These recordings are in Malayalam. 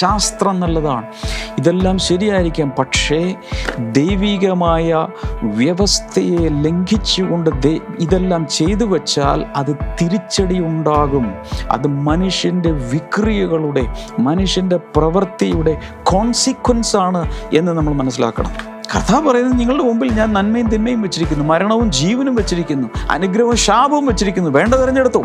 ശാസ്ത്രം നല്ലതാണ് ഇതെല്ലാം ശരിയായിരിക്കാം. പക്ഷേ ദൈവികമായ വ്യവസ്ഥയെ ലംഘിച്ചുകൊണ്ട് ഇതെല്ലാം ചെയ്തു വച്ചാൽ അത് തിരിച്ചടി ഉണ്ടാകും. അത് മനുഷ്യന്റെ വിക്രിയകളുടെ മനുഷ്യന്റെ പ്രവൃത്തിയുടെ കോൺസിക്വൻസ് ആണ് എന്ന് നമ്മൾ മനസ്സിലാക്കണം. കഥ പറയുന്നത് നിങ്ങളുടെ മുമ്പിൽ ഞാൻ നന്മയും തിന്മയും വെച്ചിരിക്കുന്നു മരണവും ജീവനും വെച്ചിരിക്കുന്നു അനുഗ്രഹവും ശാപവും വെച്ചിരിക്കുന്നു. വേണ്ട തിരഞ്ഞെടുത്തു.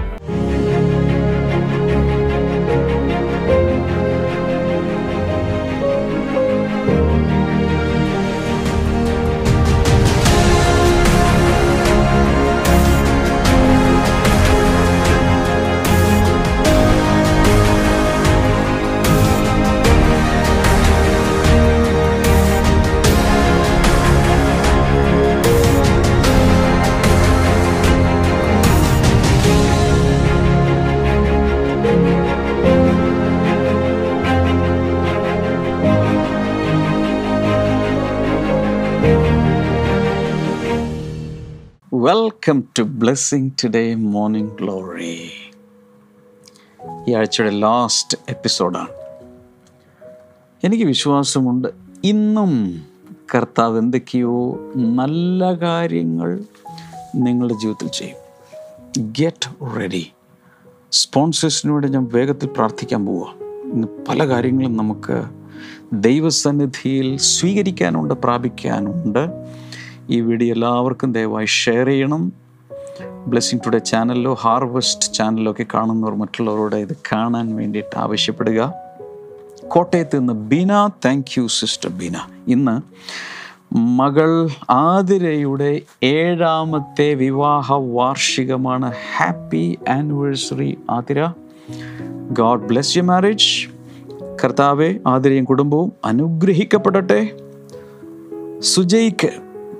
ബ്ലെസ്സിങ് ടുഡേ മോർണിംഗ് ഗ്ലോറി ഈ ആഴ്ചയുടെ ലാസ്റ്റ് എപ്പിസോഡാണ് എനിക്ക് വിശ്വാസമുണ്ട്. ഇന്നും കർത്താവ് എന്തൊക്കെയോ നല്ല കാര്യങ്ങൾ നിങ്ങളുടെ ജീവിതത്തിൽ ചെയ്യും. ഗെറ്റ് റെഡി സ്പോൺസേഴ്സിന് ഞാൻ വേഗത്തിൽ പ്രാർത്ഥിക്കാൻ പോവുക ഇന്ന് പല കാര്യങ്ങളും നമുക്ക് ദൈവസന്നിധിയിൽ സ്വീകരിക്കാനുണ്ട് പ്രാപിക്കാനുണ്ട്. ഈ വീഡിയോ എല്ലാവർക്കും ദയവായി ഷെയർ ചെയ്യണം. ബ്ലെസ്സിങ് ടുഡേ ചാനലിലോ ഹാർവസ്റ്റ് ചാനലിലോ ഒക്കെ കാണുന്നവർ മറ്റുള്ളവരോട് ഇത് കാണാൻ വേണ്ടിയിട്ട് ആവശ്യപ്പെടുക. കോട്ടയത്ത് നിന്ന് Beena. Thank you sister Beena. ഇന്ന് മകൾ ആതിരയുടെ ഏഴാമത്തെ വിവാഹ വാർഷികമാണ്. Happy anniversary Athira. God bless you marriage കർത്താവെ ആതിരയും കുടുംബവും അനുഗ്രഹിക്കപ്പെടട്ടെ. സുജയ്ക്ക്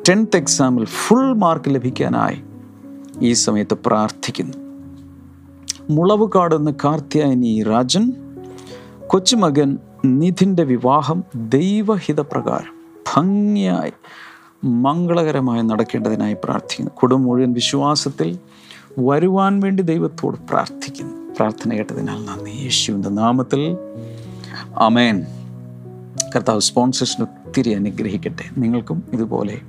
ടെൻത്ത് എക്സാമിൽ ഫുൾ മാർക്ക് ലഭിക്കാനായി. ഈ സമയത്ത് പ്രാർത്ഥിക്കുന്നു. മുളവുകാട് നിന്ന് കാർത്യായനി രാജൻ കൊച്ചുമകൻ നിധിന്റെ വിവാഹം ദൈവഹിതപ്രകാരം ഭംഗിയായി മംഗളകരമായി നടക്കേണ്ടതിനായി പ്രാർത്ഥിക്കുന്നു. കുടുംബം മുഴുവൻ വിശ്വാസത്തിൽ വരുവാൻ വേണ്ടി ദൈവത്തോട് പ്രാർത്ഥിക്കുന്നു. പ്രാർത്ഥന കേട്ടതിനാൽ നന്ദി. യേശുവിന്റെ നാമത്തിൽ അമേൻ കർത്താവ് സ്പോൺസേഴ്സിന് ഒത്തിരി അനുഗ്രഹിക്കട്ടെ. നിങ്ങൾക്കും ഇതുപോലെ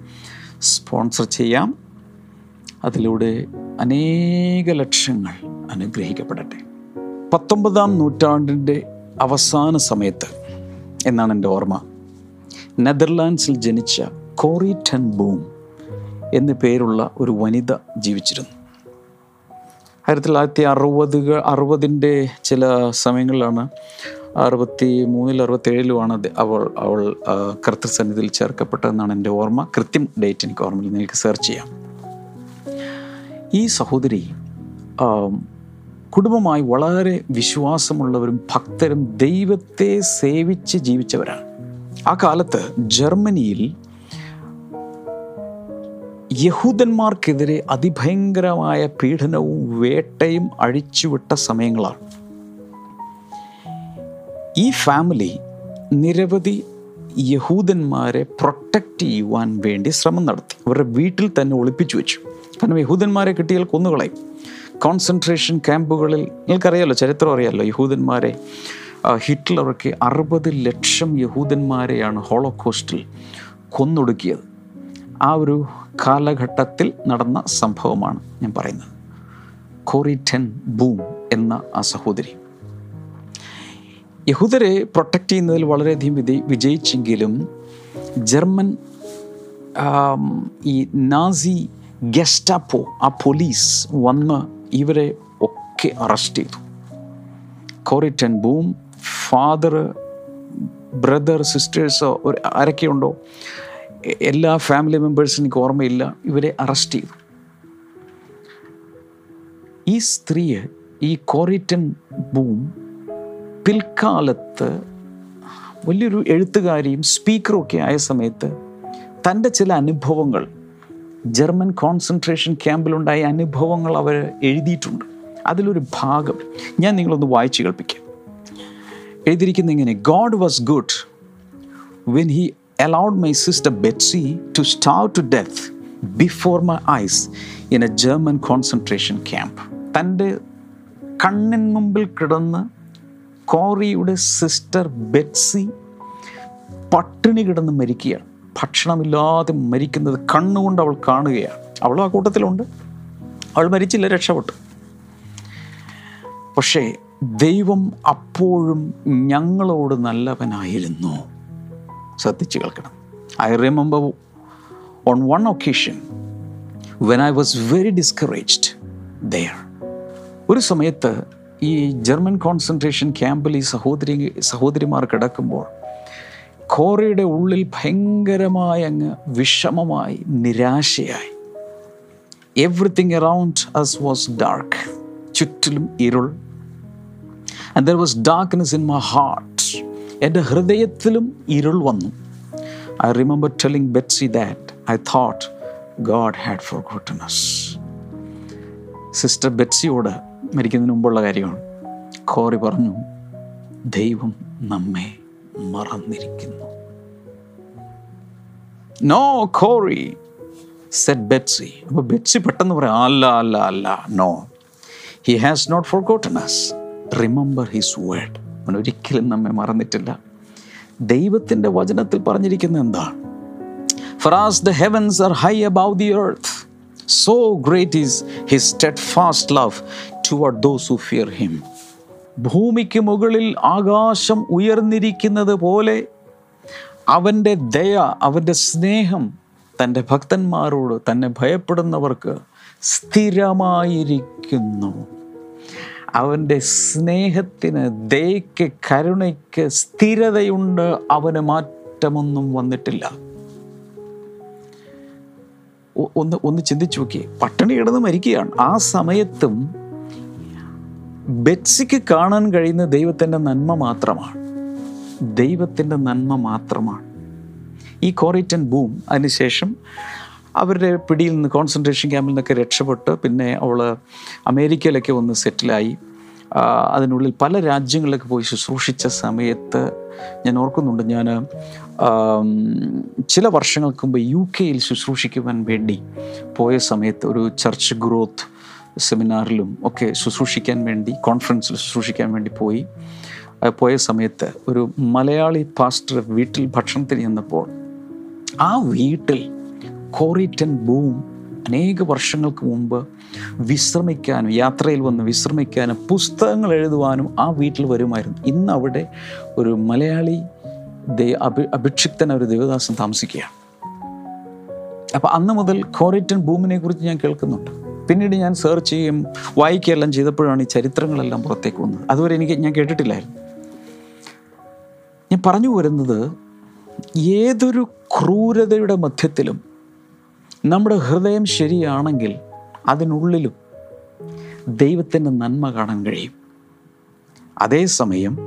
സ്പോൺസർ ചെയ്യാം. അതിലൂടെ അനേക ലക്ഷങ്ങൾ അനുഗ്രഹിക്കപ്പെടട്ടെ. പത്തൊമ്പതാം നൂറ്റാണ്ടിന്റെ അവസാന സമയത്ത് എന്നാണ് എന്റെ ഓർമ്മ. നെതർലാൻഡ്സിൽ ജനിച്ച കോറി ടെൻ ബൂം എന്നു പേരുള്ള ഒരു വനിത ജീവിച്ചിരുന്നു. ആയിരത്തി തൊള്ളായിരത്തി അറുപതുകൾ അറുപതിന്റെ ചില സമയങ്ങളിലാണ് അറുപത്തി മൂന്നിൽ അറുപത്തേഴിലുമാണ് അവൾ അവൾ കർത്തൃസന്നിധിയിൽ ചേർക്കപ്പെട്ടതെന്നാണ് എന്റെ ഓർമ്മ. കൃത്യം ഡേറ്റ് എനിക്ക് ഓർമ്മയില്ല. നിങ്ങൾക്ക് സെർച്ച് ചെയ്യാം. ഈ സഹോദരി കുടുംബമായി വളരെ വിശ്വാസമുള്ളവരും ഭക്തരും ദൈവത്തെ സേവിച്ച് ജീവിച്ചവരാണ്. ആ കാലത്ത് ജർമ്മനിയിൽ യഹൂദന്മാർക്കെതിരെ അതിഭയങ്കരമായ പീഡനവും വേട്ടയും അഴിച്ചുവിട്ട സമയങ്ങളാണ്. ഈ ഫാമിലി നിരവധി യഹൂദന്മാരെ പ്രൊട്ടക്റ്റ് ചെയ്യുവാൻ വേണ്ടി ശ്രമം നടത്തി. അവരുടെ വീട്ടിൽ തന്നെ ഒളിപ്പിച്ചു വെച്ചു. കാരണം യഹൂദന്മാരെ കിട്ടിയാൽ കൊന്നുകളയും. കോൺസെൻട്രേഷൻ ക്യാമ്പുകളിൽ നിങ്ങൾക്കറിയാലോ ചരിത്രം അറിയാമല്ലോ യഹൂദന്മാരെ ഹിറ്റ്ലർക്ക് അറുപത് ലക്ഷം യഹൂദന്മാരെയാണ് ഹോളോകോസ്റ്റിൽ കൊന്നൊടുക്കിയത്. ആ ഒരു കാലഘട്ടത്തിൽ നടന്ന സംഭവമാണ് ഞാൻ പറയുന്നത്. കോറി ടെൻ ബൂം എന്ന ആ സഹോദരി യഹൂദരെ പ്രൊട്ടക്റ്റ് ചെയ്യുന്നതിൽ വളരെയധികം വിജയി വിജയിച്ചെങ്കിലും ജർമ്മൻ ഈ നാസി ഗെസ്റ്റാപ്പോ ആ പോലീസ് വന്ന് ഇവരെ ഒക്കെ അറസ്റ്റ് ചെയ്തു. Corrie ten Boom father brother സിസ്റ്റേഴ്സോ ഒരു ആരൊക്കെയുണ്ടോ എല്ലാ ഫാമിലി മെമ്പേഴ്സിനും എനിക്ക് ഓർമ്മയില്ല ഇവരെ അറസ്റ്റ് ചെയ്തു. ഈ സ്ത്രീയെ ഈ കോറിറ്റൻ ബൂം പിൽക്കാലത്ത് വലിയൊരു എഴുത്തുകാരിയും സ്പീക്കറും ഒക്കെ ആയ സമയത്ത് തന്റെ ചില അനുഭവങ്ങൾ ജർമ്മൻ കോൺസെൻട്രേഷൻ ക്യാമ്പിലുണ്ടായ അനുഭവങ്ങൾ അവർ എഴുതിയിട്ടുണ്ട്. അതിലൊരു ഭാഗം ഞാൻ നിങ്ങളൊന്ന് വായിച്ചു കേൾപ്പിക്കാം. എഴുതിയിരിക്കുന്ന ഇങ്ങനെ God was good when he allowed my sister Betsie to starve to death before my eyes in a German concentration camp തന്റെ കണ്ണിന് മുമ്പിൽ കിടന്ന് കോറിയുടെ സിസ്റ്റർ ബെറ്റ്സി പട്ടിണി കിടന്ന് മരിക്കുകയാണ്. ഭക്ഷണമില്ലാതെ മരിക്കുന്നത് കണ്ണുകൊണ്ട് അവൾ കാണുകയാണ്. അവളും ആ കൂട്ടത്തിലുണ്ട്. അവൾ മരിച്ചില്ല രക്ഷപ്പെട്ടു. പക്ഷേ ദൈവം അപ്പോഴും ഞങ്ങളോട് നല്ലവനായിരുന്നു. ശ്രദ്ധിച്ചു കേൾക്കണം. I remember on one occasion when I was very discouraged there ഒരു സമയത്ത് ഈ ജർമ്മൻ കോൺസെൻട്രേഷൻ ക്യാമ്പിൽ ഈ സഹോദരി സഹോദരിമാർ കിടക്കുമ്പോൾ കോറയുടെ ഉള്ളിൽ ഭയങ്കരമായ അങ്ങ് വിഷമമായി നിരാശയായി. Everything around us was dark ചുറ്റിലും ഇരുൾ. And there was darkness in my heart എന്റെ ഹൃദയത്തിലും ഇരുൾ വന്നു. I remember telling Betsy that I thought God had four ഗോട്ടനസ് sister ബെറ്റ്സിയോട് മരിക്കുന്നതിന് മുമ്പുള്ള കാര്യമാണ്. കോറി പറഞ്ഞു ദൈവം നമ്മെ മറന്നിരിക്കുന്നു. നോ കോറി സെറ്റ് ബെറ്റ്സി അപ്പോൾ ബെറ്റ്സി പെട്ടെന്ന് പറയാം അല്ല അല്ല അല്ല no he has not four ഗോട്ടനസ് remember his word അവൻ ഒരിക്കലും നമ്മെ മറന്നിട്ടില്ല. ദൈവത്തിന്റെ വചനത്തിൽ പറഞ്ഞിരിക്കുന്ന എന്താണ്? For as the heavens are high above the earth so great is his steadfast love toward those who fear him. ഭൂമിക്ക് മുകളിൽ ആകാശം ഉയർന്നിരിക്കുന്നത് പോലെ അവന്റെ ദയ അവന്റെ സ്നേഹം തന്റെ ഭക്തന്മാരോട് തന്നെ ഭയപ്പെടുന്നവർക്ക് സ്ഥിരമായിരിക്കുന്നു. അവന്റെ സ്നേഹത്തിന് ദയയ്ക്ക് കരുണയ്ക്ക് സ്ഥിരതയുണ്ട്. അവന് മാറ്റമൊന്നും വന്നിട്ടില്ല. ഒന്ന് ഒന്ന് ചിന്തിച്ചു നോക്കിയേ. പട്ടിണി കിടന്ന് മരിക്കുകയാണ്. ആ സമയത്തും ബെറ്റ്സിക്ക് കാണാൻ കഴിയുന്ന ദൈവത്തിന്റെ നന്മ മാത്രമാണ്. ദൈവത്തിന്റെ നന്മ മാത്രമാണ്. ഈ കോറിറ്റൻ ബൂം അതിനുശേഷം അവരുടെ പിടിയിൽ നിന്ന് കോൺസെൻട്രേഷൻ ക്യാമ്പിൽ നിന്നൊക്കെ രക്ഷപ്പെട്ട് പിന്നെ അവൾ അമേരിക്കയിലൊക്കെ ഒന്ന് സെറ്റിലായി അതിനുള്ളിൽ പല രാജ്യങ്ങളിലേക്ക് പോയി ശുശ്രൂഷിച്ച സമയത്ത് ഞാൻ ഓർക്കുന്നുണ്ട് ഞാൻ ചില വർഷങ്ങൾക്ക് മുമ്പ് യു കെയിൽ ശുശ്രൂഷിക്കുവാൻ വേണ്ടി പോയ സമയത്ത് ഒരു ചർച്ച് ഗ്രോത്ത് സെമിനാറിലും ഒക്കെ ശുശ്രൂഷിക്കാൻ വേണ്ടി കോൺഫറൻസിൽ ശുശ്രൂഷിക്കാൻ വേണ്ടി പോയി. പോയ സമയത്ത് ഒരു മലയാളി പാസ്റ്റർ വീട്ടിൽ ഭക്ഷണത്തിന് ചെന്നപ്പോൾ ആ വീട്ടിൽ കോറിറ്റൻ ബൂം അനേക വർഷങ്ങൾക്ക് മുമ്പ് വിശ്രമിക്കാനും യാത്രയിൽ വന്ന് വിശ്രമിക്കാനും പുസ്തകങ്ങൾ എഴുതുവാനും ആ വീട്ടിൽ വരുമായിരുന്നു. ഇന്ന് അവിടെ ഒരു മലയാളി ദൈ അഭി അഭിക്ഷിക്തൻ ഒരു ദേവദാസൻ താമസിക്കുകയാണ്. അപ്പോൾ അന്ന് മുതൽ കോറിറ്റൻ ഭൂമിനെ കുറിച്ച് ഞാൻ കേൾക്കുന്നുണ്ട്. പിന്നീട് ഞാൻ സെർച്ച് ചെയ്യും വായിക്കുകയെല്ലാം ചെയ്തപ്പോഴാണ് ഈ ചരിത്രങ്ങളെല്ലാം പുറത്തേക്ക് വന്നത്. അതുവരെ എനിക്ക് ഞാൻ കേട്ടിട്ടില്ലായിരുന്നു. ഞാൻ പറഞ്ഞു വരുന്നത് ഏതൊരു ക്രൂരതയുടെ മധ്യത്തിലും നമ്മുടെ ഹൃദയം ശരിയാണെങ്കിൽ അതിനുള്ളിലും ദൈവത്തിന്റെ നന്മ കാണാൻ കഴിയും. അതേസമയം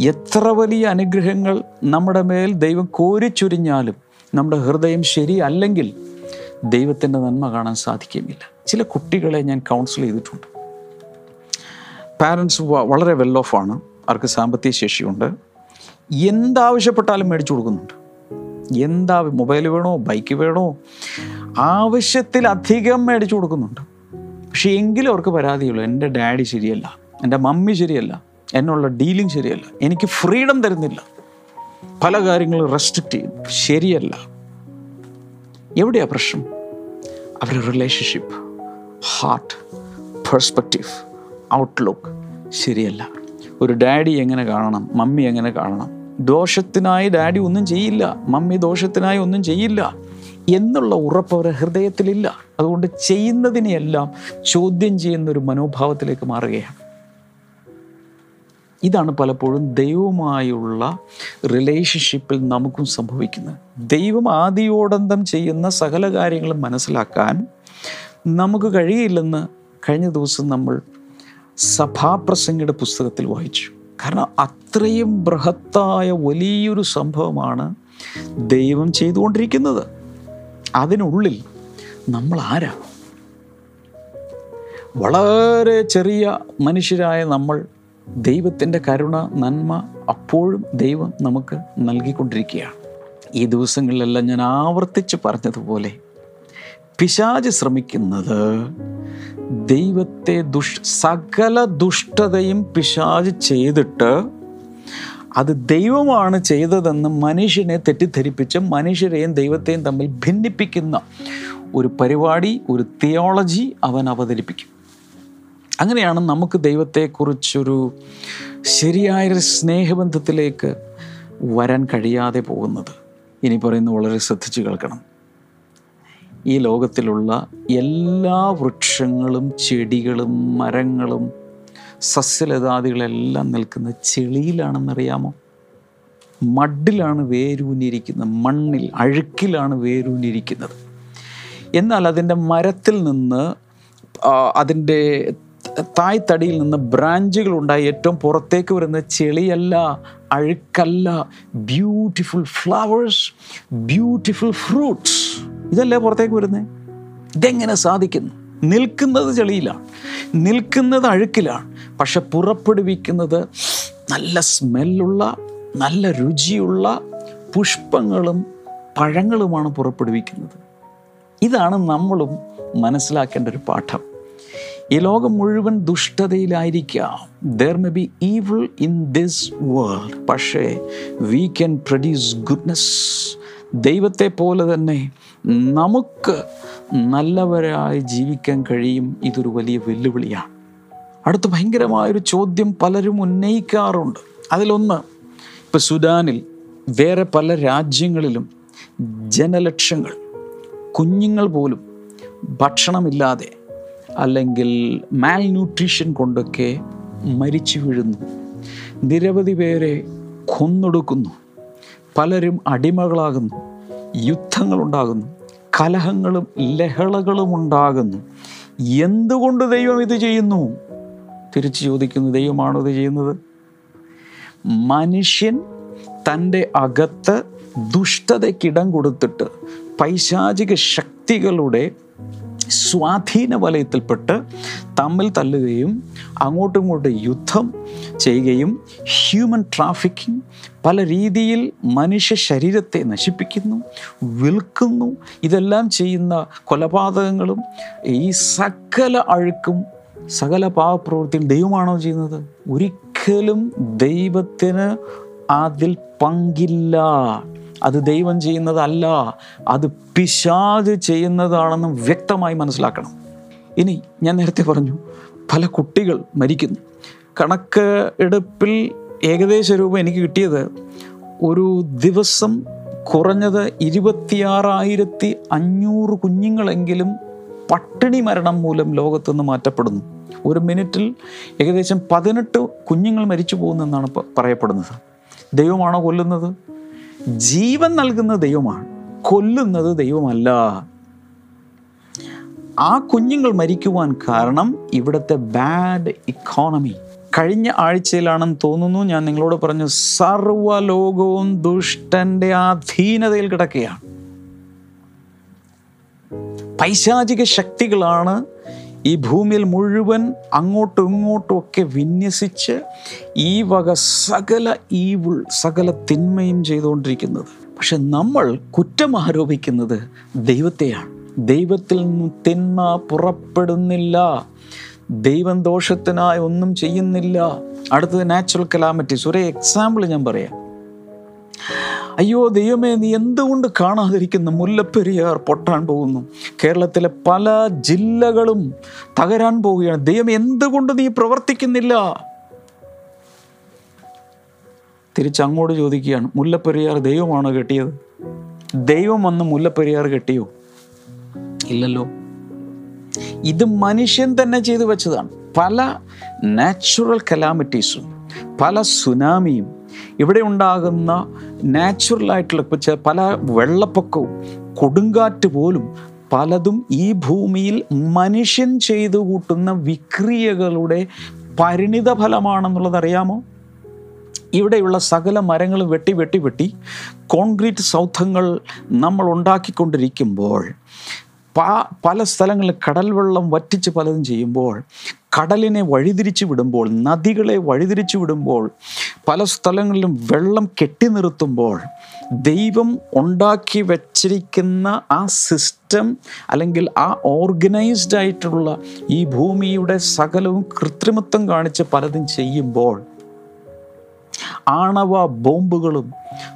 എത്ര വലിയ അനുഗ്രഹങ്ങൾ നമ്മുടെ മേൽ ദൈവം കോരിച്ചൊരിഞ്ഞാലും നമ്മുടെ ഹൃദയം ശരിയല്ലെങ്കിൽ ദൈവത്തിന്റെ നന്മ കാണാൻ സാധിക്കുകയില്ല ചില കുട്ടികളെ ഞാൻ കൗൺസിൽ ചെയ്തിട്ടുണ്ട്. പാരൻസ് വളരെ വെൽ ഓഫ് ആണ്. അവർക്ക് സാമ്പത്തിക ശേഷിയുണ്ട്. എന്താവശ്യപ്പെട്ടാലും മേടിച്ചു കൊടുക്കുന്നുണ്ട്. എന്താ മൊബൈൽ വേണോ? ബൈക്ക് വേണോ? ആവശ്യത്തിലധികം മേടിച്ചു കൊടുക്കുന്നുണ്ട്. പക്ഷെ എങ്കിലും അവർക്ക് പരാതിയുള്ളൂ എന്റെ ഡാഡി ശരിയല്ല എന്റെ മമ്മി ശരിയല്ല എന്നുള്ള ഡീലിംഗ് ശരിയല്ല എനിക്ക് ഫ്രീഡം തരുന്നില്ല പല കാര്യങ്ങളും റെസ്ട്രിക്റ്റ് ചെയ്യുന്നു ശരിയല്ല. എവിടെയാ പ്രശ്നം? അവരുടെ റിലേഷൻഷിപ്പ് ഹാർട്ട് പെർസ്പെക്റ്റീവ് ഔട്ട്ലുക്ക് ശരിയല്ല. ഒരു ഡാഡി എങ്ങനെ കാണണം മമ്മി എങ്ങനെ കാണണം? ദോഷത്തിനായി ഡാഡി ഒന്നും ചെയ്യില്ല മമ്മി ദോഷത്തിനായി ഒന്നും ചെയ്യില്ല. എന്നുള്ള ഉറപ്പ് അവരുടെ ഹൃദയത്തിലില്ല. അതുകൊണ്ട് ചെയ്യുന്നതിനെയെല്ലാം ചോദ്യം ചെയ്യുന്ന ഒരു മനോഭാവത്തിലേക്ക് മാറുകയാണ്. ഇതാണ് പലപ്പോഴും ദൈവമായുള്ള റിലേഷൻഷിപ്പിൽ നമുക്കും സംഭവിക്കുന്നത്. ദൈവം ആദിയോടന്തം ചെയ്യുന്ന സകല കാര്യങ്ങളും മനസ്സിലാക്കാൻ നമുക്ക് കഴിയില്ലെന്ന് കഴിഞ്ഞ ദിവസം നമ്മൾ സഭാപ്രസംഗിയുടെ പുസ്തകത്തിൽ വായിച്ചു. കാരണം അത്രയും ബൃഹത്തായ വലിയൊരു സംഭവമാണ് ദൈവം ചെയ്തുകൊണ്ടിരിക്കുന്നത്. അതിനുള്ളിൽ നമ്മൾ ആരാ? വളരെ ചെറിയ മനുഷ്യരായ നമ്മൾ ദൈവത്തിന്റെ കരുണ നന്മ അപ്പോഴും ദൈവം നമുക്ക് നൽകിക്കൊണ്ടിരിക്കുകയാണ്. ഈ ദിവസങ്ങളിലെല്ലാം ഞാൻ ആവർത്തിച്ച് പറഞ്ഞതുപോലെ പിശാജ് ശ്രമിക്കുന്നത് ദൈവത്തെ ദുഷ് സകല ദുഷ്ടതയും പിശാജ് ചെയ്തിട്ട് അത് ദൈവമാണ് ചെയ്തതെന്ന് മനുഷ്യനെ തെറ്റിദ്ധരിപ്പിച്ച് മനുഷ്യരെയും ദൈവത്തെയും തമ്മിൽ ഭിന്നിപ്പിക്കുന്ന ഒരു പരിപാടി ഒരു തിയോളജി അവൻ അവതരിപ്പിക്കും. അങ്ങനെയാണ് നമുക്ക് ദൈവത്തെക്കുറിച്ചൊരു ശരിയായൊരു സ്നേഹബന്ധത്തിലേക്ക് വരാൻ കഴിയാതെ പോകുന്നത്. ഇനി പറയുന്നത് വളരെ ശ്രദ്ധിച്ചു കേൾക്കണം. ഈ ലോകത്തിലുള്ള എല്ലാ വൃക്ഷങ്ങളും ചെടികളും മരങ്ങളും സസ്യലതാദികളെല്ലാം നിൽക്കുന്ന ചെളിയിലാണെന്നറിയാമോ? മഡിലാണ് വേരൂന്നിരിക്കുന്നത് മണ്ണിൽ അഴുക്കിലാണ് വേരൂന്നിരിക്കുന്നത് എന്നാൽ അതിന്റെ മരത്തിൽ നിന്ന് അതിന്റെ തായ്തടിയിൽ നിന്ന് ബ്രാഞ്ചുകൾ ഉണ്ടായി. ഏറ്റവും പുറത്തേക്ക് വരുന്ന ചെളിയല്ല അഴുക്കല്ല. ബ്യൂട്ടിഫുൾ ഫ്ലവേഴ്സ് ബ്യൂട്ടിഫുൾ ഫ്രൂട്ട്സ് ഇതല്ലേ പുറത്തേക്ക് വരുന്നത് ഇതെങ്ങനെ സാധിക്കുന്നു? നിൽക്കുന്നത് ചെളിയിലാണ് നിൽക്കുന്നത് അഴുക്കിലാണ് പക്ഷെ പുറപ്പെടുവിക്കുന്നത് നല്ല സ്മെല്ലുള്ള നല്ല രുചിയുള്ള പുഷ്പങ്ങളും പഴങ്ങളുമാണ് പുറപ്പെടുവിക്കുന്നത്. ഇതാണ് നമ്മളും മനസ്സിലാക്കേണ്ട ഒരു പാഠം. ഈ ലോകം മുഴുവൻ ദുഷ്ടതയിലായിരിക്കാം. There may be evil in this world പക്ഷേ വി ക്യാൻ പ്രൊഡ്യൂസ് ഗുഡ്നെസ് ദൈവത്തെ പോലെ തന്നെ നമുക്ക് നല്ലവരായി ജീവിക്കാൻ കഴിയും ഇതൊരു വലിയ വെല്ലുവിളിയാണ്. അടുത്ത ഭയങ്കരമായൊരു ചോദ്യം പലരും ഉന്നയിക്കാറുണ്ട്. അതിലൊന്ന് ഇപ്പോൾ സുഡാനിൽ വേറെ പല രാജ്യങ്ങളിലും ജനലക്ഷങ്ങൾ കുഞ്ഞുങ്ങൾ പോലും ഭക്ഷണമില്ലാതെ അല്ലെങ്കിൽ മാൽ ന്യൂട്രീഷൻ കൊണ്ടൊക്കെ മരിച്ചു വീഴുന്നു. നിരവധി പേരെ കൊന്നൊടുക്കുന്നു. പലരും അടിമകളാകുന്നു. യുദ്ധങ്ങളുണ്ടാകുന്നു. കലഹങ്ങളും ലഹളകളും ഉണ്ടാകുന്നു. എന്തുകൊണ്ട് ദൈവം ഇത് ചെയ്യുന്നു? തിരിച്ചു ചോദിക്കുന്നു ദൈവമാണോ ഇത് ചെയ്യുന്നത്? മനുഷ്യൻ തന്റെ അകത്ത് ദുഷ്ടതയ്ക്കിടം കൊടുത്തിട്ട് പൈശാചിക ശക്തികളുടെ സ്വാധീന വലയത്തിൽപ്പെട്ട് തമ്മിൽ തല്ലുകയും അങ്ങോട്ടും ഇങ്ങോട്ടും യുദ്ധം ചെയ്യുകയും ഹ്യൂമൻ ട്രാഫിക്കിംഗ് പല രീതിയിൽ മനുഷ്യ ശരീരത്തെ നശിപ്പിക്കുന്നു വിൽക്കുന്നു. ഇതെല്ലാം ചെയ്യുന്ന കൊലപാതകങ്ങളും ഈ സകല അഴുക്കും സകല പാവപ്രവൃത്തിയും ദൈവമാണോ ചെയ്യുന്നത്? ഒരിക്കലും ദൈവത്തിന് അതിൽ പങ്കില്ല. അത് ദൈവം ചെയ്യുന്നതല്ല അത് പിശാജ് ചെയ്യുന്നതാണെന്ന് വ്യക്തമായി മനസ്സിലാക്കണം. ഇനി ഞാൻ നേരത്തെ പറഞ്ഞു പല കുട്ടികൾ മരിക്കുന്നു. കണക്ക് എടുപ്പിൽ ഏകദേശ രൂപം എനിക്ക് കിട്ടിയത് ഒരു ദിവസം കുറഞ്ഞത് ഇരുപത്തിയാറായിരത്തി അഞ്ഞൂറ് കുഞ്ഞുങ്ങളെങ്കിലും പട്ടിണി മരണം മൂലം ലോകത്തുനിന്ന് മാറ്റപ്പെടുന്നു. ഒരു മിനിറ്റിൽ ഏകദേശം പതിനെട്ട് കുഞ്ഞുങ്ങൾ മരിച്ചു പോകുന്നെന്നാണ് പറയപ്പെടുന്നത്. ദൈവമാണോ കൊല്ലുന്നത്? ജീവൻ നൽകുന്ന ദൈവമാണ്. കൊല്ലുന്നത് ദൈവമല്ല. ആ കുഞ്ഞുങ്ങൾ മരിക്കുവാൻ കാരണം ഇവിടുത്തെ ബാഡ് ഇക്കോണമി കഴിഞ്ഞ ആഴ്ചയിലാണെന്ന് തോന്നുന്നു ഞാൻ നിങ്ങളോട് പറഞ്ഞു സർവലോകവും ദുഷ്ടന്റെ അധീനതയിൽ കിടക്കുകയാണ്. പൈശാചിക ശക്തികളാണ് ഈ ഭൂമിയിൽ മുഴുവൻ അങ്ങോട്ടും ഇങ്ങോട്ടും ഒക്കെ വിന്യസിച്ച് ഈ വക സകല ഈവിൾ സകല തിന്മയും ചെയ്തുകൊണ്ടിരിക്കുന്നത്. പക്ഷെ നമ്മൾ കുറ്റം ആരോപിക്കുന്നത് ദൈവത്തെയാണ്. ദൈവത്തിൽ നിന്ന് തിന്മ പുറപ്പെടുന്നില്ല. ദൈവം ദോഷത്തിനായി ഒന്നും ചെയ്യുന്നില്ല. അടുത്തത് നാച്ചുറൽ കലാമറ്റീസ് ഒരേ എക്സാമ്പിൾ ഞാൻ പറയാം. അയ്യോ ദൈവമേ നീ എന്തുകൊണ്ട് കാണാതിരിക്കുന്നു മുല്ലപ്പെരിയാർ പൊട്ടാൻ പോകുന്നു? കേരളത്തിലെ പല ജില്ലകളും തകരാൻ പോവുകയാണ്. ദൈവം എന്തുകൊണ്ട് നീ പ്രവർത്തിക്കുന്നില്ല? തിരിച്ചങ്ങോട്ട് ചോദിക്കുകയാണ്. മുല്ലപ്പെരിയാർ ദൈവമാണോ കെട്ടിയത്? ദൈവം വന്ന് മുല്ലപ്പെരിയാർ കെട്ടിയോ? ഇല്ലല്ലോ. ഇത് മനുഷ്യൻ തന്നെ ചെയ്തു വെച്ചതാണ്. പല നാച്ചുറൽ കലാമിറ്റീസും പല സുനാമിയും. ഇവിടെ ഉണ്ടാകുന്ന നാച്ചുറൽ ആയിട്ടുള്ള ഇപ്പൊ ചെ- പല വെള്ളപ്പൊക്കവും കൊടുങ്കാറ്റ് പോലും പലതും ഈ ഭൂമിയിൽ മനുഷ്യൻ ചെയ്തു കൂട്ടുന്ന വിക്രിയകളുടെ പരിണിത ഫലമാണെന്നുള്ളത് അറിയാമോ? ഇവിടെയുള്ള സകല മരങ്ങൾ വെട്ടി വെട്ടി വെട്ടി കോൺക്രീറ്റ് സൗധങ്ങൾ നമ്മൾ ഉണ്ടാക്കിക്കൊണ്ടിരിക്കുമ്പോൾ പല സ്ഥലങ്ങളിൽ കടൽ വെള്ളം വറ്റിച്ച് പലതും ചെയ്യുമ്പോൾ കടലിനെ വഴിതിരിച്ചു വിടുമ്പോൾ നദികളെ വഴിതിരിച്ചു വിടുമ്പോൾ പല സ്ഥലങ്ങളിലും വെള്ളം കെട്ടി നിർത്തുമ്പോൾ ദൈവം ഉണ്ടാക്കി വച്ചിരിക്കുന്ന ആ സിസ്റ്റം അല്ലെങ്കിൽ ആ ഓർഗനൈസ്ഡ് ആയിട്ടുള്ള ഈ ഭൂമിയുടെ സകലവും കൃത്രിമത്വം കാണിച്ച് പലതും ചെയ്യുമ്പോൾ ആണവ ബോംബുകളും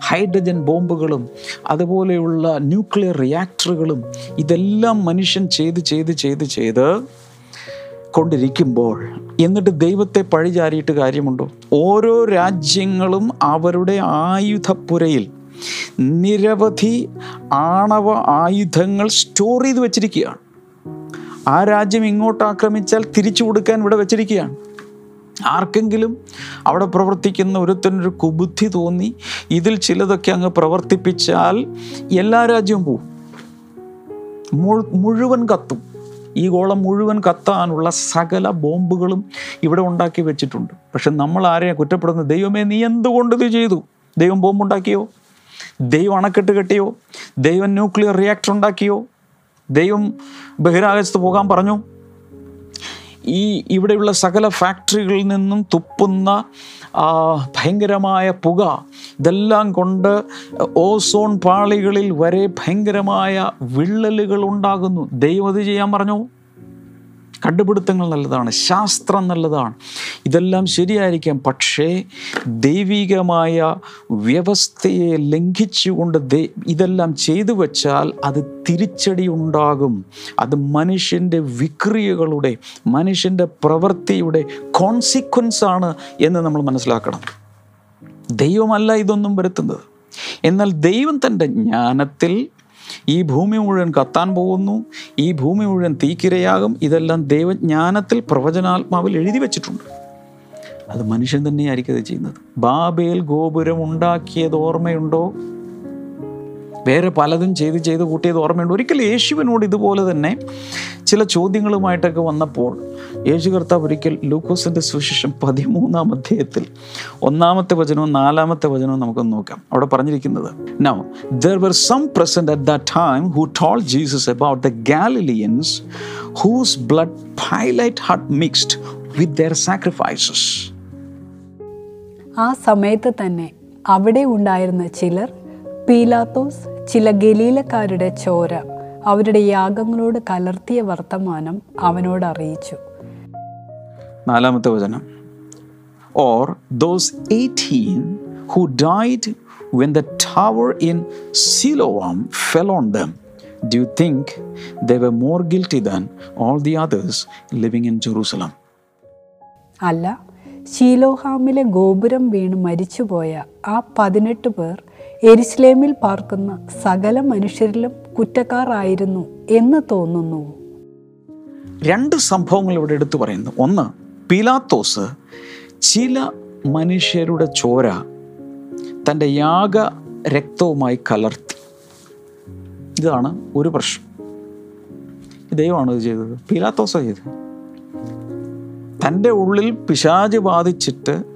ഹൈഡ്രജൻ ബോംബുകളും അതുപോലെയുള്ള ന്യൂക്ലിയർ റിയാക്ടറുകളും ഇതെല്ലാം മനുഷ്യൻ ചെയ്ത് ചെയ്ത് ചെയ്ത് ചെയ്ത് കൊണ്ടിരിക്കുമ്പോൾ എന്നിട്ട് ദൈവത്തെ പഴിചാരിയിട്ട് കാര്യമുണ്ടോ? ഓരോ രാജ്യങ്ങളും അവരുടെ ആയുധപ്പുരയിൽ നിരവധി ആണവ ആയുധങ്ങൾ സ്റ്റോർ ചെയ്ത് വെച്ചിരിക്കുകയാണ്. ആ രാജ്യം ഇങ്ങോട്ട് ആക്രമിച്ചാൽ തിരിച്ചു കൊടുക്കാൻ ഇവിടെ വെച്ചിരിക്കുകയാണ്. ആർക്കെങ്കിലും അവിടെ പ്രവർത്തിക്കുന്ന ഒരുത്തനൊരു കുബുദ്ധി തോന്നി ഇതിൽ ചിലതൊക്കെ അങ്ങ് പ്രവർത്തിപ്പിച്ചാൽ എല്ലാ രാജ്യവും പോവും. മുഴുവൻ കത്തും. ഈ ഗോളം മുഴുവൻ കത്താനുള്ള സകല ബോംബുകളും ഇവിടെ ഉണ്ടാക്കി വെച്ചിട്ടുണ്ട്. പക്ഷെ നമ്മൾ ആരെയാണ് കുറ്റപ്പെടുന്നത്? ദൈവമേ നീ എന്തുകൊണ്ട് ഇത് ചെയ്തു? ദൈവം ബോംബുണ്ടാക്കിയോ? ദൈവം അണക്കെട്ട് കെട്ടിയോ? ദൈവം ന്യൂക്ലിയർ റിയാക്ടർ ഉണ്ടാക്കിയോ? ദൈവം ബഹിരാകാശത്ത് പോകാൻ പറഞ്ഞു? ഈ ഇവിടെയുള്ള സകല ഫാക്ടറികളിൽ നിന്നും തുപ്പുന്ന ഭയങ്കരമായ പുക ഇതെല്ലാം കൊണ്ട് ഓസോൺ പാളികളിൽ വരെ ഭയങ്കരമായ വിള്ളലുകൾ ഉണ്ടാകുന്നു. ദൈവം ചെയ്യാൻ പറഞ്ഞു? കണ്ടുപിടുത്തങ്ങൾ നല്ലതാണ് ശാസ്ത്രം നല്ലതാണ്. ഇതെല്ലാം ശരിയായിരിക്കാം. പക്ഷേ ദൈവികമായ വ്യവസ്ഥയെ ലംഘിച്ചുകൊണ്ട് ഇതെല്ലാം ചെയ്തു വച്ചാൽ അത് തിരിച്ചടി ഉണ്ടാകും. അത് മനുഷ്യന്റെ വിക്രിയകളുടെ മനുഷ്യന്റെ പ്രവൃത്തിയുടെ കോൺസിക്വൻസ് ആണ് എന്ന് നമ്മൾ മനസ്സിലാക്കണം. ദൈവമല്ല ഇതൊന്നും വരുത്തുന്നത്. എന്നാൽ ദൈവം തന്റെ ജ്ഞാനത്തിൽ ഈ ഭൂമി മുഴുവൻ കത്താൻ പോകുന്നു. ഈ ഭൂമി മുഴുവൻ തീക്കിരയാകും. ഇതെല്ലാം ദൈവജ്ഞാനത്തിൽ പ്രവചനാത്മാവിൽ എഴുതി വെച്ചിട്ടുണ്ട്. അത് മനുഷ്യൻ തന്നെയായിരിക്കും അത് ചെയ്യുന്നത്. ബാബേൽ ഗോപുരം ഉണ്ടാക്കിയത് ഓർമ്മയുണ്ടോ? വേറെ പലതും ചെയ്ത് ചെയ്ത് കൂട്ടിയത് ഓർമ്മയുണ്ട്. ഒരിക്കൽ യേശുവിനോട് ഇതുപോലെ തന്നെ ചില ചോദ്യങ്ങളുമായിട്ടൊക്കെ വന്നപ്പോൾ യേശു കർത്താവ് ഒരിക്കൽ ലൂക്കോസിന്റെ സുശേഷം പതിമൂന്നാം അധ്യായത്തിൽ ഒന്നാമത്തെ വചനവും നാലാമത്തെ വചനവും നമുക്കൊന്ന് നോക്കാം. അവിടെ പറഞ്ഞിരിക്കുന്നത് now there were some present at the time who told Jesus about the Galileans whose blood Pilate had mixed with their sacrifices ആ സമയത്ത് തന്നെ അവിടെ ഉണ്ടായിരുന്ന ചിലർ പീലാത്തോസ് ചില ഗലീലക്കാരുടെ ചോര അവരുടെ യാഗങ്ങളോട് കലർത്തിയ വർത്തമാനം അവനോട് അറിയിച്ചു. നാലാമത്തെ വചനം. Or those eighteen who died when the tower in Siloam fell on them do you think they were more guilty than all the others living in Jerusalem അല്ല ഷീലോഹാമിലെ ഗോപുരം വീണ് മരിച്ചുപോയ ആ പതിനെട്ട് പേർ എരിശ്ലേമിൽ പാർക്കുന്ന സകല മനുഷ്യരിലും കുറ്റക്കാരായിരുന്നു എന്ന് തോന്നുന്നു. രണ്ട് സംഭവങ്ങൾ ഇവിടെ എടുത്തു പറയുന്നു. ഒന്ന് പീലാത്തോസ് ചില മനുഷ്യരുടെ ചോര തന്റെ യാഗ രക്തവുമായി കലർത്തി. ഇതാണ് ഒരു പ്രശ്നം. ദൈവമാണ് ഇത് ചെയ്തത്? പീലാത്തോസാണ് ചെയ്തത്. തന്റെ ഉള്ളിൽ പിശാജ് ബാധിച്ചിട്ട്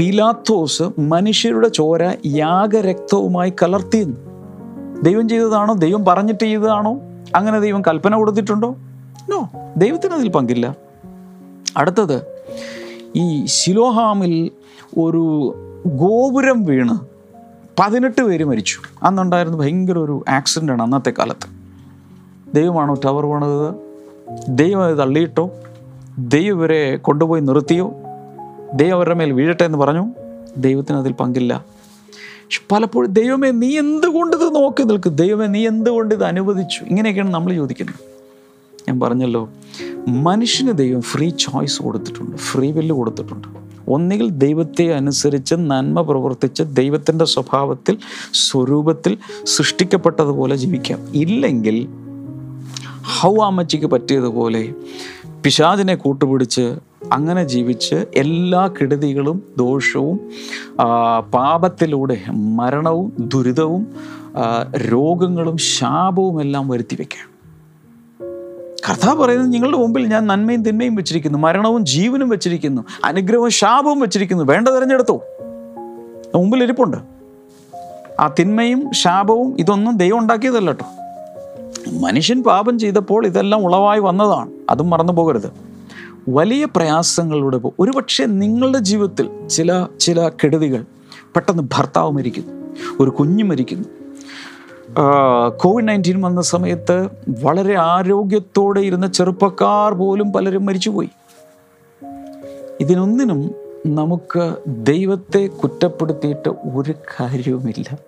പീലാത്തോസ് മനുഷ്യരുടെ ചോര യാഗരക്തവുമായി കലർത്തിയെന്ന്. ദൈവം ചെയ്തതാണോ? ദൈവം പറഞ്ഞിട്ട് ചെയ്തതാണോ? അങ്ങനെ ദൈവം കൽപ്പന കൊടുത്തിട്ടുണ്ടോ? നോ ദൈവത്തിന് അതിൽ പങ്കില്ല. അടുത്തത് ഈ ശിലോഹാമിൽ ഒരു ഗോപുരം വീണ് പതിനെട്ട് പേര് മരിച്ചു. അന്നുണ്ടായിരുന്ന ഭയങ്കര ഒരു ആക്സിഡന്റാണ് അന്നത്തെ കാലത്ത്. ദൈവമാണോ ടവർ പണിതത് ദൈവം അത് തള്ളിയിട്ടോ? ദൈവം ഇവരെ കൊണ്ടുപോയി നിർത്തിയോ? ദൈവം അവരുടെ മേൽ വീഴട്ടെ എന്ന് പറഞ്ഞു. ദൈവത്തിന് അതിൽ പങ്കില്ല. പലപ്പോഴും ദൈവമേ നീ എന്തുകൊണ്ട് ഇത് നോക്കി നിൽക്കും ദൈവമേ നീ എന്തുകൊണ്ട് ഇത് അനുവദിച്ചു? ഇങ്ങനെയൊക്കെയാണ് നമ്മൾ ചോദിക്കുന്നത്. ഞാൻ പറഞ്ഞല്ലോ മനുഷ്യന് ദൈവം ഫ്രീ ചോയ്സ് കൊടുത്തിട്ടുണ്ട് ഫ്രീ വില്ല് കൊടുത്തിട്ടുണ്ട്. ഒന്നുകിൽ ദൈവത്തെ അനുസരിച്ച് നന്മ പ്രവർത്തിച്ച് ദൈവത്തിന്റെ സ്വഭാവത്തിൽ സ്വരൂപത്തിൽ സൃഷ്ടിക്കപ്പെട്ടതുപോലെ ജീവിക്കാം. ഇല്ലെങ്കിൽ ഹൗ ആമച്ചിക്ക് പറ്റിയതുപോലെ പിശാചിനെ കൂട്ടുപിടിച്ച് അങ്ങനെ ജീവിച്ച് എല്ലാ കെടുതികളും ദോഷവും പാപത്തിലൂടെ മരണവും ദുരിതവും രോഗങ്ങളും ശാപവും എല്ലാം വരുത്തി വയ്ക്കുക കർത്താവ് പറയുന്നത് നിങ്ങളുടെ മുമ്പിൽ ഞാൻ നന്മയും തിന്മയും വെച്ചിരിക്കുന്നു മരണവും ജീവനും വെച്ചിരിക്കുന്നു അനുഗ്രഹവും ശാപവും വെച്ചിരിക്കുന്നു. വേണ്ട തിരഞ്ഞെടുത്തു. മുമ്പിൽ ഇരിപ്പുണ്ട്. ആ തിന്മയും ശാപവും ഇതൊന്നും ദൈവം ഉണ്ടാക്കിയതല്ല മനുഷ്യൻ പാപം ചെയ്തപ്പോൾ ഇതെല്ലാം ഉളവായി വന്നതാണ്. അതും മറന്നു പോകരുത്. വലിയ പ്രയാസങ്ങളിലൂടെ പോകും. ഒരുപക്ഷെ നിങ്ങളുടെ ജീവിതത്തിൽ ചില ചില കെടുതികൾ പെട്ടെന്ന് ഭർത്താവ് മരിക്കുന്നു ഒരു കുഞ്ഞ് മരിക്കുന്നു. കോവിഡ് നയന്റീൻ വന്ന സമയത്ത് വളരെ ആരോഗ്യത്തോടെ ഇരുന്ന ചെറുപ്പക്കാർ പോലും പലരും മരിച്ചുപോയി. ഇതിനൊന്നിനും നമുക്ക് ദൈവത്തെ കുറ്റപ്പെടുത്തിയിട്ട് ഒരു കാര്യവുമില്ല.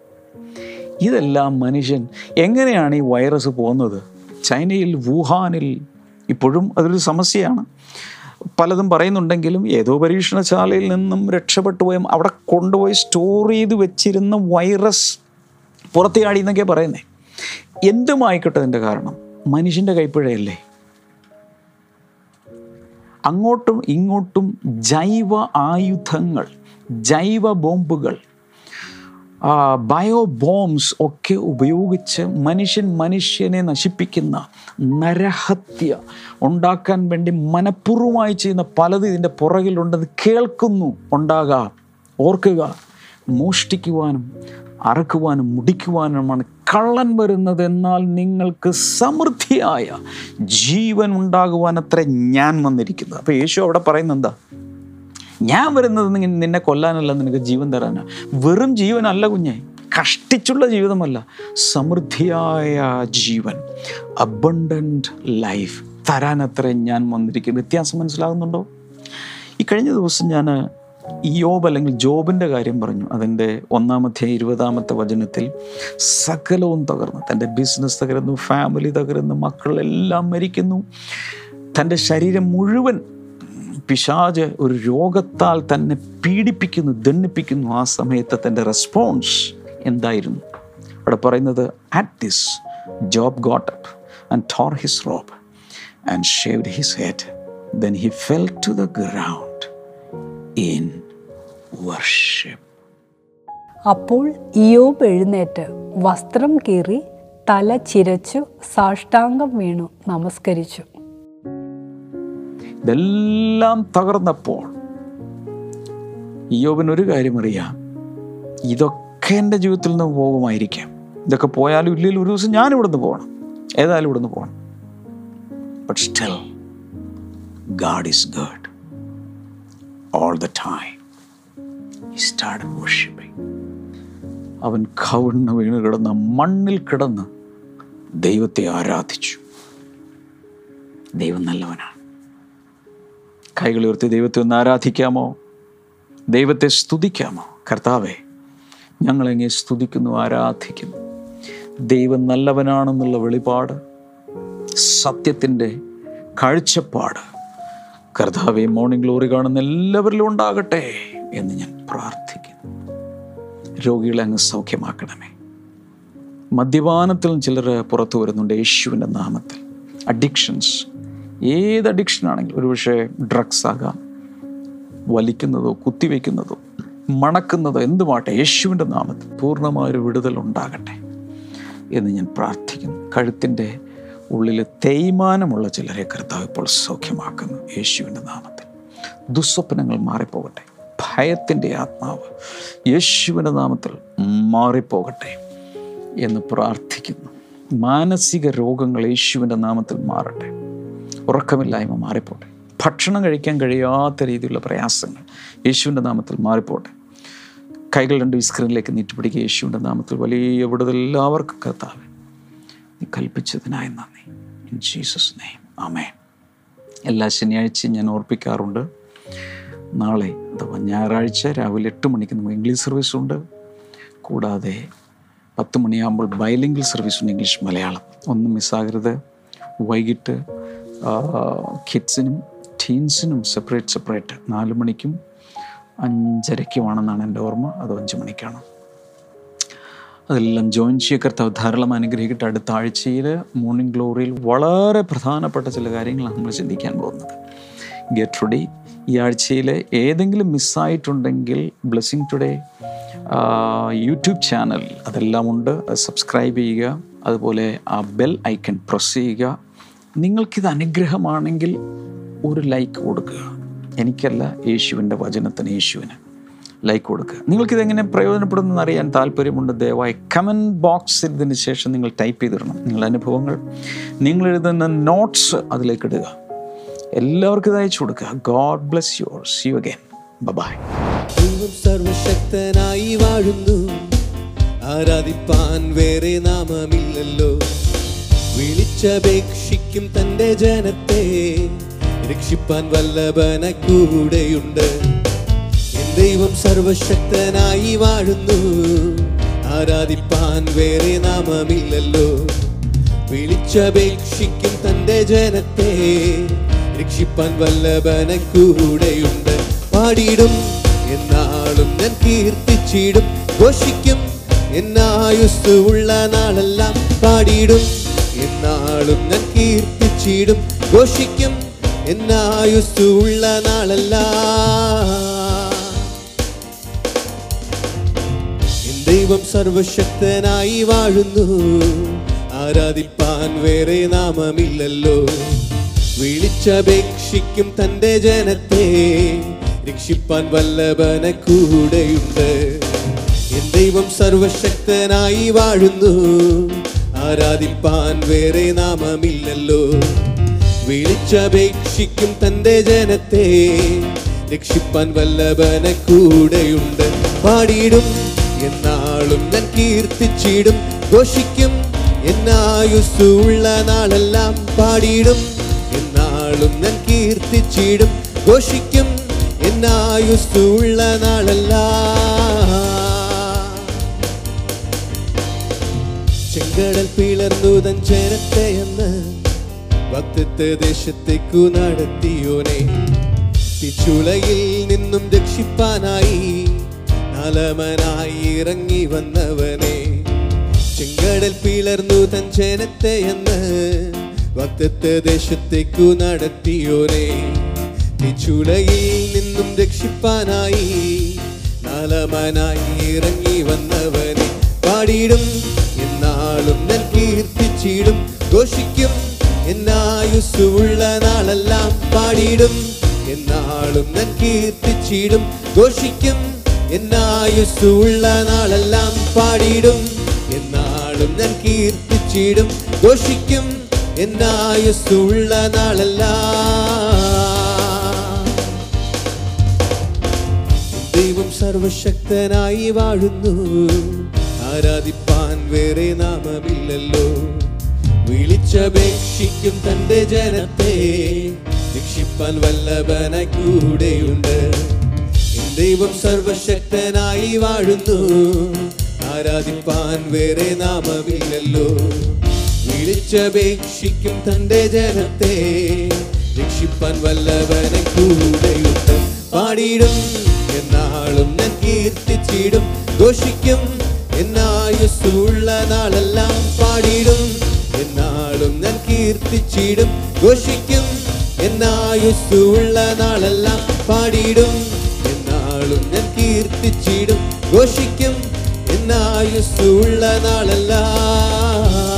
ഇതെല്ലാം മനുഷ്യൻ എങ്ങനെയാണ് ഈ വൈറസ് പോകുന്നത്? ചൈനയിൽ വുഹാനിൽ ഇപ്പോഴും അതൊരു സമസ്യയാണ്. പലതും പറയുന്നുണ്ടെങ്കിലും ഏതോ പരീക്ഷണശാലയിൽ നിന്നും രക്ഷപ്പെട്ടു പോയ അവിടെ കൊണ്ടുപോയി സ്റ്റോർ ചെയ്ത് വെച്ചിരുന്ന വൈറസ് പുറത്തിയാടി എന്നൊക്കെ പറയുന്നേ. എന്തുമായിക്കോട്ടെ അതിന്റെ കാരണം? മനുഷ്യന്റെ കൈപ്പിഴയല്ലേ? അങ്ങോട്ടും ഇങ്ങോട്ടും ജൈവ ആയുധങ്ങൾ ജൈവ ബോംബുകൾ ബയോ ബോംബ്സ് ഒക്കെ ഉപയോഗിച്ച് മനുഷ്യൻ മനുഷ്യനെ നശിപ്പിക്കുന്ന നരഹത്യ ഉണ്ടാക്കാൻ വേണ്ടി മനഃപൂർവമായി ചെയ്യുന്ന പലതും ഇതിന്റെ പുറകിലുണ്ടെന്ന് കേൾക്കുന്നു. ഉണ്ടാകാം ഓർക്കുക മോഷ്ടിക്കുവാനും അറക്കുവാനും മുടിക്കുവാനുമാണ് കള്ളൻ വരുന്നത് എന്നാൽ നിങ്ങൾക്ക് സമൃദ്ധിയായ ജീവൻ ഉണ്ടാകുവാൻ അത്ര ഞാൻ വന്നിരിക്കുന്നത്. അപ്പോൾ യേശു അവിടെ പറയുന്നത് എന്താ? ഞാൻ വരുന്നത് നിന്നെ കൊല്ലാനല്ല നിനക്ക് ജീവൻ തരാനാണ് വെറും ജീവനല്ല കുഞ്ഞെ. കഷ്ടിച്ചുള്ള ജീവിതമല്ല. സമൃദ്ധിയായ ജീവൻ. അബണ്ടന്റ് ലൈഫ് തരാനത്ര ഞാൻ വന്നിരിക്കും വ്യത്യാസം മനസ്സിലാകുന്നുണ്ടോ? ഈ കഴിഞ്ഞ ദിവസം ഞാൻ യോബ് അല്ലെങ്കിൽ ജോബിന്റെ കാര്യം പറഞ്ഞു. അതിന്റെ ഒന്നാമത്തെ ഇരുപതാമത്തെ വചനത്തിൽ സകലവും തകർന്നു. തന്റെ ബിസിനസ് തകരുന്നു ഫാമിലി തകരുന്നു മക്കളെല്ലാം മരിക്കുന്നു. തന്റെ ശരീരം മുഴുവൻ പിശാജ് ഒരു രോഗത്താൽ തന്നെ പീഡിപ്പിക്കുന്നു ദണ്ണിപ്പിക്കുന്നു ആ സമയത്ത് തന്റെ റെസ്പോൺസ് എന്തായിരുന്നു? അവിടെ പറയുന്നത് at this Job got up and tore his robe and shaved his head then he fell to the ground in worship അപ്പോൾ ഇയോബ് എഴുന്നേറ്റ് വസ്ത്രം കീറി തല ചിരച്ചു സാഷ്ടാംഗം വീണു നമസ്കരിച്ചു. ഇതെല്ലാം തകർന്നപ്പോൾ ഒരു കാര്യം അറിയാം. ഇതൊക്കെ എന്റെ ജീവിതത്തിൽ നിന്ന് പോകുമായിരിക്കാം. ഇതൊക്കെ പോയാലും ഇല്ലെങ്കിൽ ഒരു ദിവസം ഞാൻ ഇവിടുന്ന് പോകണം. ഏതായാലും ഇവിടുന്ന് പോകണം. But still God is good all the time അവൻ കവിണ്ണ് വീണ് കിടന്ന് മണ്ണിൽ കിടന്ന് ദൈവത്തെ ആരാധിച്ചു. ദൈവം നല്ലവനാണ്. കൈകൾ ഉയർത്തി ദൈവത്തെ ഒന്ന് ആരാധിക്കാമോ? ദൈവത്തെ സ്തുതിക്കാമോ? കർത്താവെ ഞങ്ങളെങ്ങനെ സ്തുതിക്കുന്നു ആരാധിക്കുന്നു. ദൈവം നല്ലവനാണെന്നുള്ള വെളിപാട് സത്യത്തിന്റെ കാഴ്ചപ്പാട് കർത്താവെ മോർണിംഗ് ഗ്ലോറി കാണുന്ന എല്ലാവരിലും ഉണ്ടാകട്ടെ എന്ന് ഞാൻ പ്രാർത്ഥിക്കുന്നു. രോഗികളെ അങ്ങ് സൗഖ്യമാക്കണമേ. മദ്യപാനത്തിൽ ചിലർ പുറത്തു വരുന്നുണ്ട് യേശുവിന്റെ നാമത്തിൽ. അഡിക്ഷൻസ് ഏത് അഡിക്ഷൻ ആണെങ്കിലും ഒരുപക്ഷെ ഡ്രഗ്സ് ആകാം വലിക്കുന്നതോ കുത്തിവെക്കുന്നതോ മണക്കുന്നതോ എന്തുമാട്ടെ യേശുവിന്റെ നാമത്തിൽ പൂർണമായൊരു വിടുതൽ ഉണ്ടാകട്ടെ എന്ന് ഞാൻ പ്രാർത്ഥിക്കുന്നു. കഴുത്തിന്റെ ഉള്ളിൽ തേയ്മാനമുള്ള ചിലരെ കർത്താവ് ഇപ്പോൾ സൗഖ്യമാക്കുന്നു യേശുവിന്റെ നാമത്തിൽ. ദുസ്വപ്നങ്ങൾ മാറിപ്പോകട്ടെ. ഭയത്തിന്റെ ആത്മാവ് യേശുവിന്റെ നാമത്തിൽ മാറിപ്പോകട്ടെ എന്ന് പ്രാർത്ഥിക്കുന്നു. മാനസിക രോഗങ്ങൾ യേശുവിന്റെ നാമത്തിൽ മാറട്ടെ. ഉറക്കമില്ലായ്മ മാറിപ്പോട്ടെ. ഭക്ഷണം കഴിക്കാൻ കഴിയാത്ത രീതിയിലുള്ള പ്രയാസങ്ങൾ യേശുവിന്റെ നാമത്തിൽ മാറിപ്പോട്ടെ. കൈകൾ രണ്ട് സ്ക്രീനിലേക്ക് നീട്ടിപ്പിടിക്കുക. യേശുവിന്റെ നാമത്തിൽ വലിയ വിടുതൽ എല്ലാവർക്കും കർത്താവ്. നീ കൽപ്പിച്ചതിനായി നന്ദി. ഇൻ ജീസസ് നെയ്മ് ആമേ എല്ലാ ശനിയാഴ്ചയും ഞാൻ ഓർപ്പിക്കാറുണ്ട്. നാളെ അഥവാ ഞായറാഴ്ച രാവിലെ എട്ട് മണിക്ക് നമുക്ക് ഇംഗ്ലീഷ് സർവീസ് ഉണ്ട്. കൂടാതെ പത്ത് മണിയാകുമ്പോൾ ബൈലിംഗിൾ സർവീസ് ഉണ്ട് ഇംഗ്ലീഷ് മലയാളം. ഒന്നും മിസ്സാകരുത് വൈകിട്ട് കിഡ്സിനും ടീൻസിനും സെപ്പറേറ്റ് സെപ്പറേറ്റ് നാല് മണിക്കും അഞ്ചരയ്ക്കുമാണെന്നാണ് എന്റെ ഓർമ്മ. അത് അഞ്ച് മണിക്കാണ്. അതെല്ലാം ജോയിൻ ചെയ്യ കർത്താവ് ധാരാളം അനുഗ്രഹിക്കട്ടെ. അടുത്ത ആഴ്ചയിൽ മോർണിംഗ് ഗ്ലോറിയിൽ വളരെ പ്രധാനപ്പെട്ട ചില കാര്യങ്ങളാണ് നമ്മൾ ചിന്തിക്കാൻ പോകുന്നത്. ഗെറ്റ് റെഡി ഈ ആഴ്ചയിൽ ഏതെങ്കിലും മിസ്സായിട്ടുണ്ടെങ്കിൽ ബ്ലെസ്സിങ് ടുഡേ യൂട്യൂബ് ചാനൽ അതെല്ലാം ഉണ്ട്. സബ്സ്ക്രൈബ് ചെയ്യുക. അതുപോലെ ആ ബെൽ ഐക്കൺ പ്രസ് ചെയ്യുക. നിങ്ങൾക്കിത് അനുഗ്രഹമാണെങ്കിൽ ഒരു ലൈക്ക് കൊടുക്കുക. എനിക്കല്ല യേശുവിന്റെ വചനത്തിന് യേശുവിന് ലൈക്ക് കൊടുക്കുക. നിങ്ങൾക്കിത് എങ്ങനെ പ്രയോജനപ്പെടുന്നെന്ന് അറിയാൻ താല്പര്യമുണ്ട് ദയവായി കമന്റ് ബോക്സിൽ ഇതിന് ശേഷം നിങ്ങൾ ടൈപ്പ് ചെയ്തിടണം. നിങ്ങളുടെ അനുഭവങ്ങൾ നിങ്ങൾ എഴുതുന്ന നോട്ട്സ് അതിലേക്ക് ഇടുക. എല്ലാവർക്കും ഇത് അയച്ചു കൊടുക്കുക. God bless you see you again bye ദൈവം സർവശക്തനായി വാഴുന്നു. ആരാധിപ്പാൻ വേറെ നാമമില്ലല്ലോ. വിളിച്ചപേക്ഷിക്കും തന്റെ ജനത്തെ. രക്ഷിപ്പാൻ വല്ലഭന കൂടെയുണ്ട്. ദൈവം സർവശക്തനായി വാഴുന്നു. ആരാധിപ്പാൻ വേറെ നാമമില്ലല്ലോ. വിളിച്ചപേക്ഷിക്കും തന്റെ ജനത്തെ. രക്ഷിപ്പാൻ വല്ലഭന കൂടെയുണ്ട്. പാടിയിടും എന്നാളും ഞാൻ കീർത്തിച്ചിടും. ഘോഷിക്കും എന്നായുസ് ഉള്ള നാളെല്ലാം പാടിയിടും. എന്നാളും ഞാൻ കീർത്തിച്ചിടും. ഘോഷിക്കും എന്നായുസ്സുള്ള നാളല്ല. ദൈവം സർവശക്തനായി വാഴുന്നു. ആരാധിപ്പാൻ വേറെ നാമമില്ലല്ലോ. വിളിച്ചപേക്ഷിക്കും തന്റെ ജനത്തെ. രക്ഷിപ്പാൻ വല്ലഭന കൂടെയുണ്ട്. എൻ ദൈവം സർവശക്തനായി വാഴുന്നു. ആരാധിപ്പാൻ വേറെ നാമമില്ലല്ലോ. വിളിച്ചപേക്ഷിക്കും തന്റെ ജനത്തെ രക്ഷിപ്പാൻ വല്ലഭന കൂടെയുണ്ട്. പാടിയിടും എന്നാളും ഞാൻ കീർത്തിച്ചിടും. ഘോഷിക്കും എന്നായുസുള്ള നാളെല്ലാം പാടിയിടും. എന്നാളും ഞാൻ കീർത്തിച്ചിടും. ഘോഷിക്കും എന്നായുസുള്ള നാളെല്ലാം ചെങ്കടൽ പിളർന്നു തൻ എന്ന് ഭക്തത്തെ ദേശത്തേക്കു നടത്തിയോനെ. തിച്ചുളയിൽ നിന്നും രക്ഷിപ്പാനായി നലമനായി ഇറങ്ങി വന്നവനെ. ചെങ്കടൽ പിളർന്നു തൻ ജനത്തെ എന്ന് ഭക്തത്തെ ദേശത്തേക്കു നടത്തിയോനെ. തിച്ചുളയിൽ നിന്നും രക്ഷിപ്പാനായി നലമനായി ഇറങ്ങി വന്നവനെ. പാടിയിടും എന്നാളും ഞാൻ കീർത്തിച്ചിടും. ഘോഷിക്കും. എന്നായുസുള്ള നാളെല്ലാം പാടിയിടും. എന്നാളും ഞാൻ കീർത്തിച്ചിടും. ഘോഷിക്കും. എന്നായുസുള്ള നാളെല്ലാം പാടിയിടും. എന്നാളും ഞാൻ കീർത്തിച്ചിടും. ഘോഷിക്കും. എന്നായുസുള്ള നാളെല്ലാം. ദൈവം സർവശക്തനായി വാഴുന്നു. ആരാധിപ്പാൻ വേറെ നാമമില്ലല്ലോ. വിളിച്ചപേക്ഷിക്കും തന്റെ ജനത്തെ. രക്ഷിപ്പാൻ വല്ലഭന കൂടെയുണ്ട് ദൈവം സർവശക്തനായി വാഴുന്നു. ആരാധിപ്പാൻ വേറെ നാമമില്ലല്ലോ. വിളിച്ചപേക്ഷിക്കും തന്റെ ജനത്തെ. രക്ഷിപ്പാൻ വല്ലവനെ കൂടെയുണ്ട് പാടിയിടും എന്നാളും ഞാൻ കീർത്തിച്ചിടും. ഘോഷിക്കും എന്നായുസുള്ള നാളെല്ലാം പാടിയിടും എന്നാളും ഞാൻ കീർത്തിച്ചിടും. ഘോഷിക്കും. എന്നായുസുള്ള നാളെല്ലാം പാടിയിടും എന്നാളും ഞാൻ കീർത്തിച്ചിടും. ഘോഷിക്കും. എന്നായുസുള്ള നാളെല്ലാം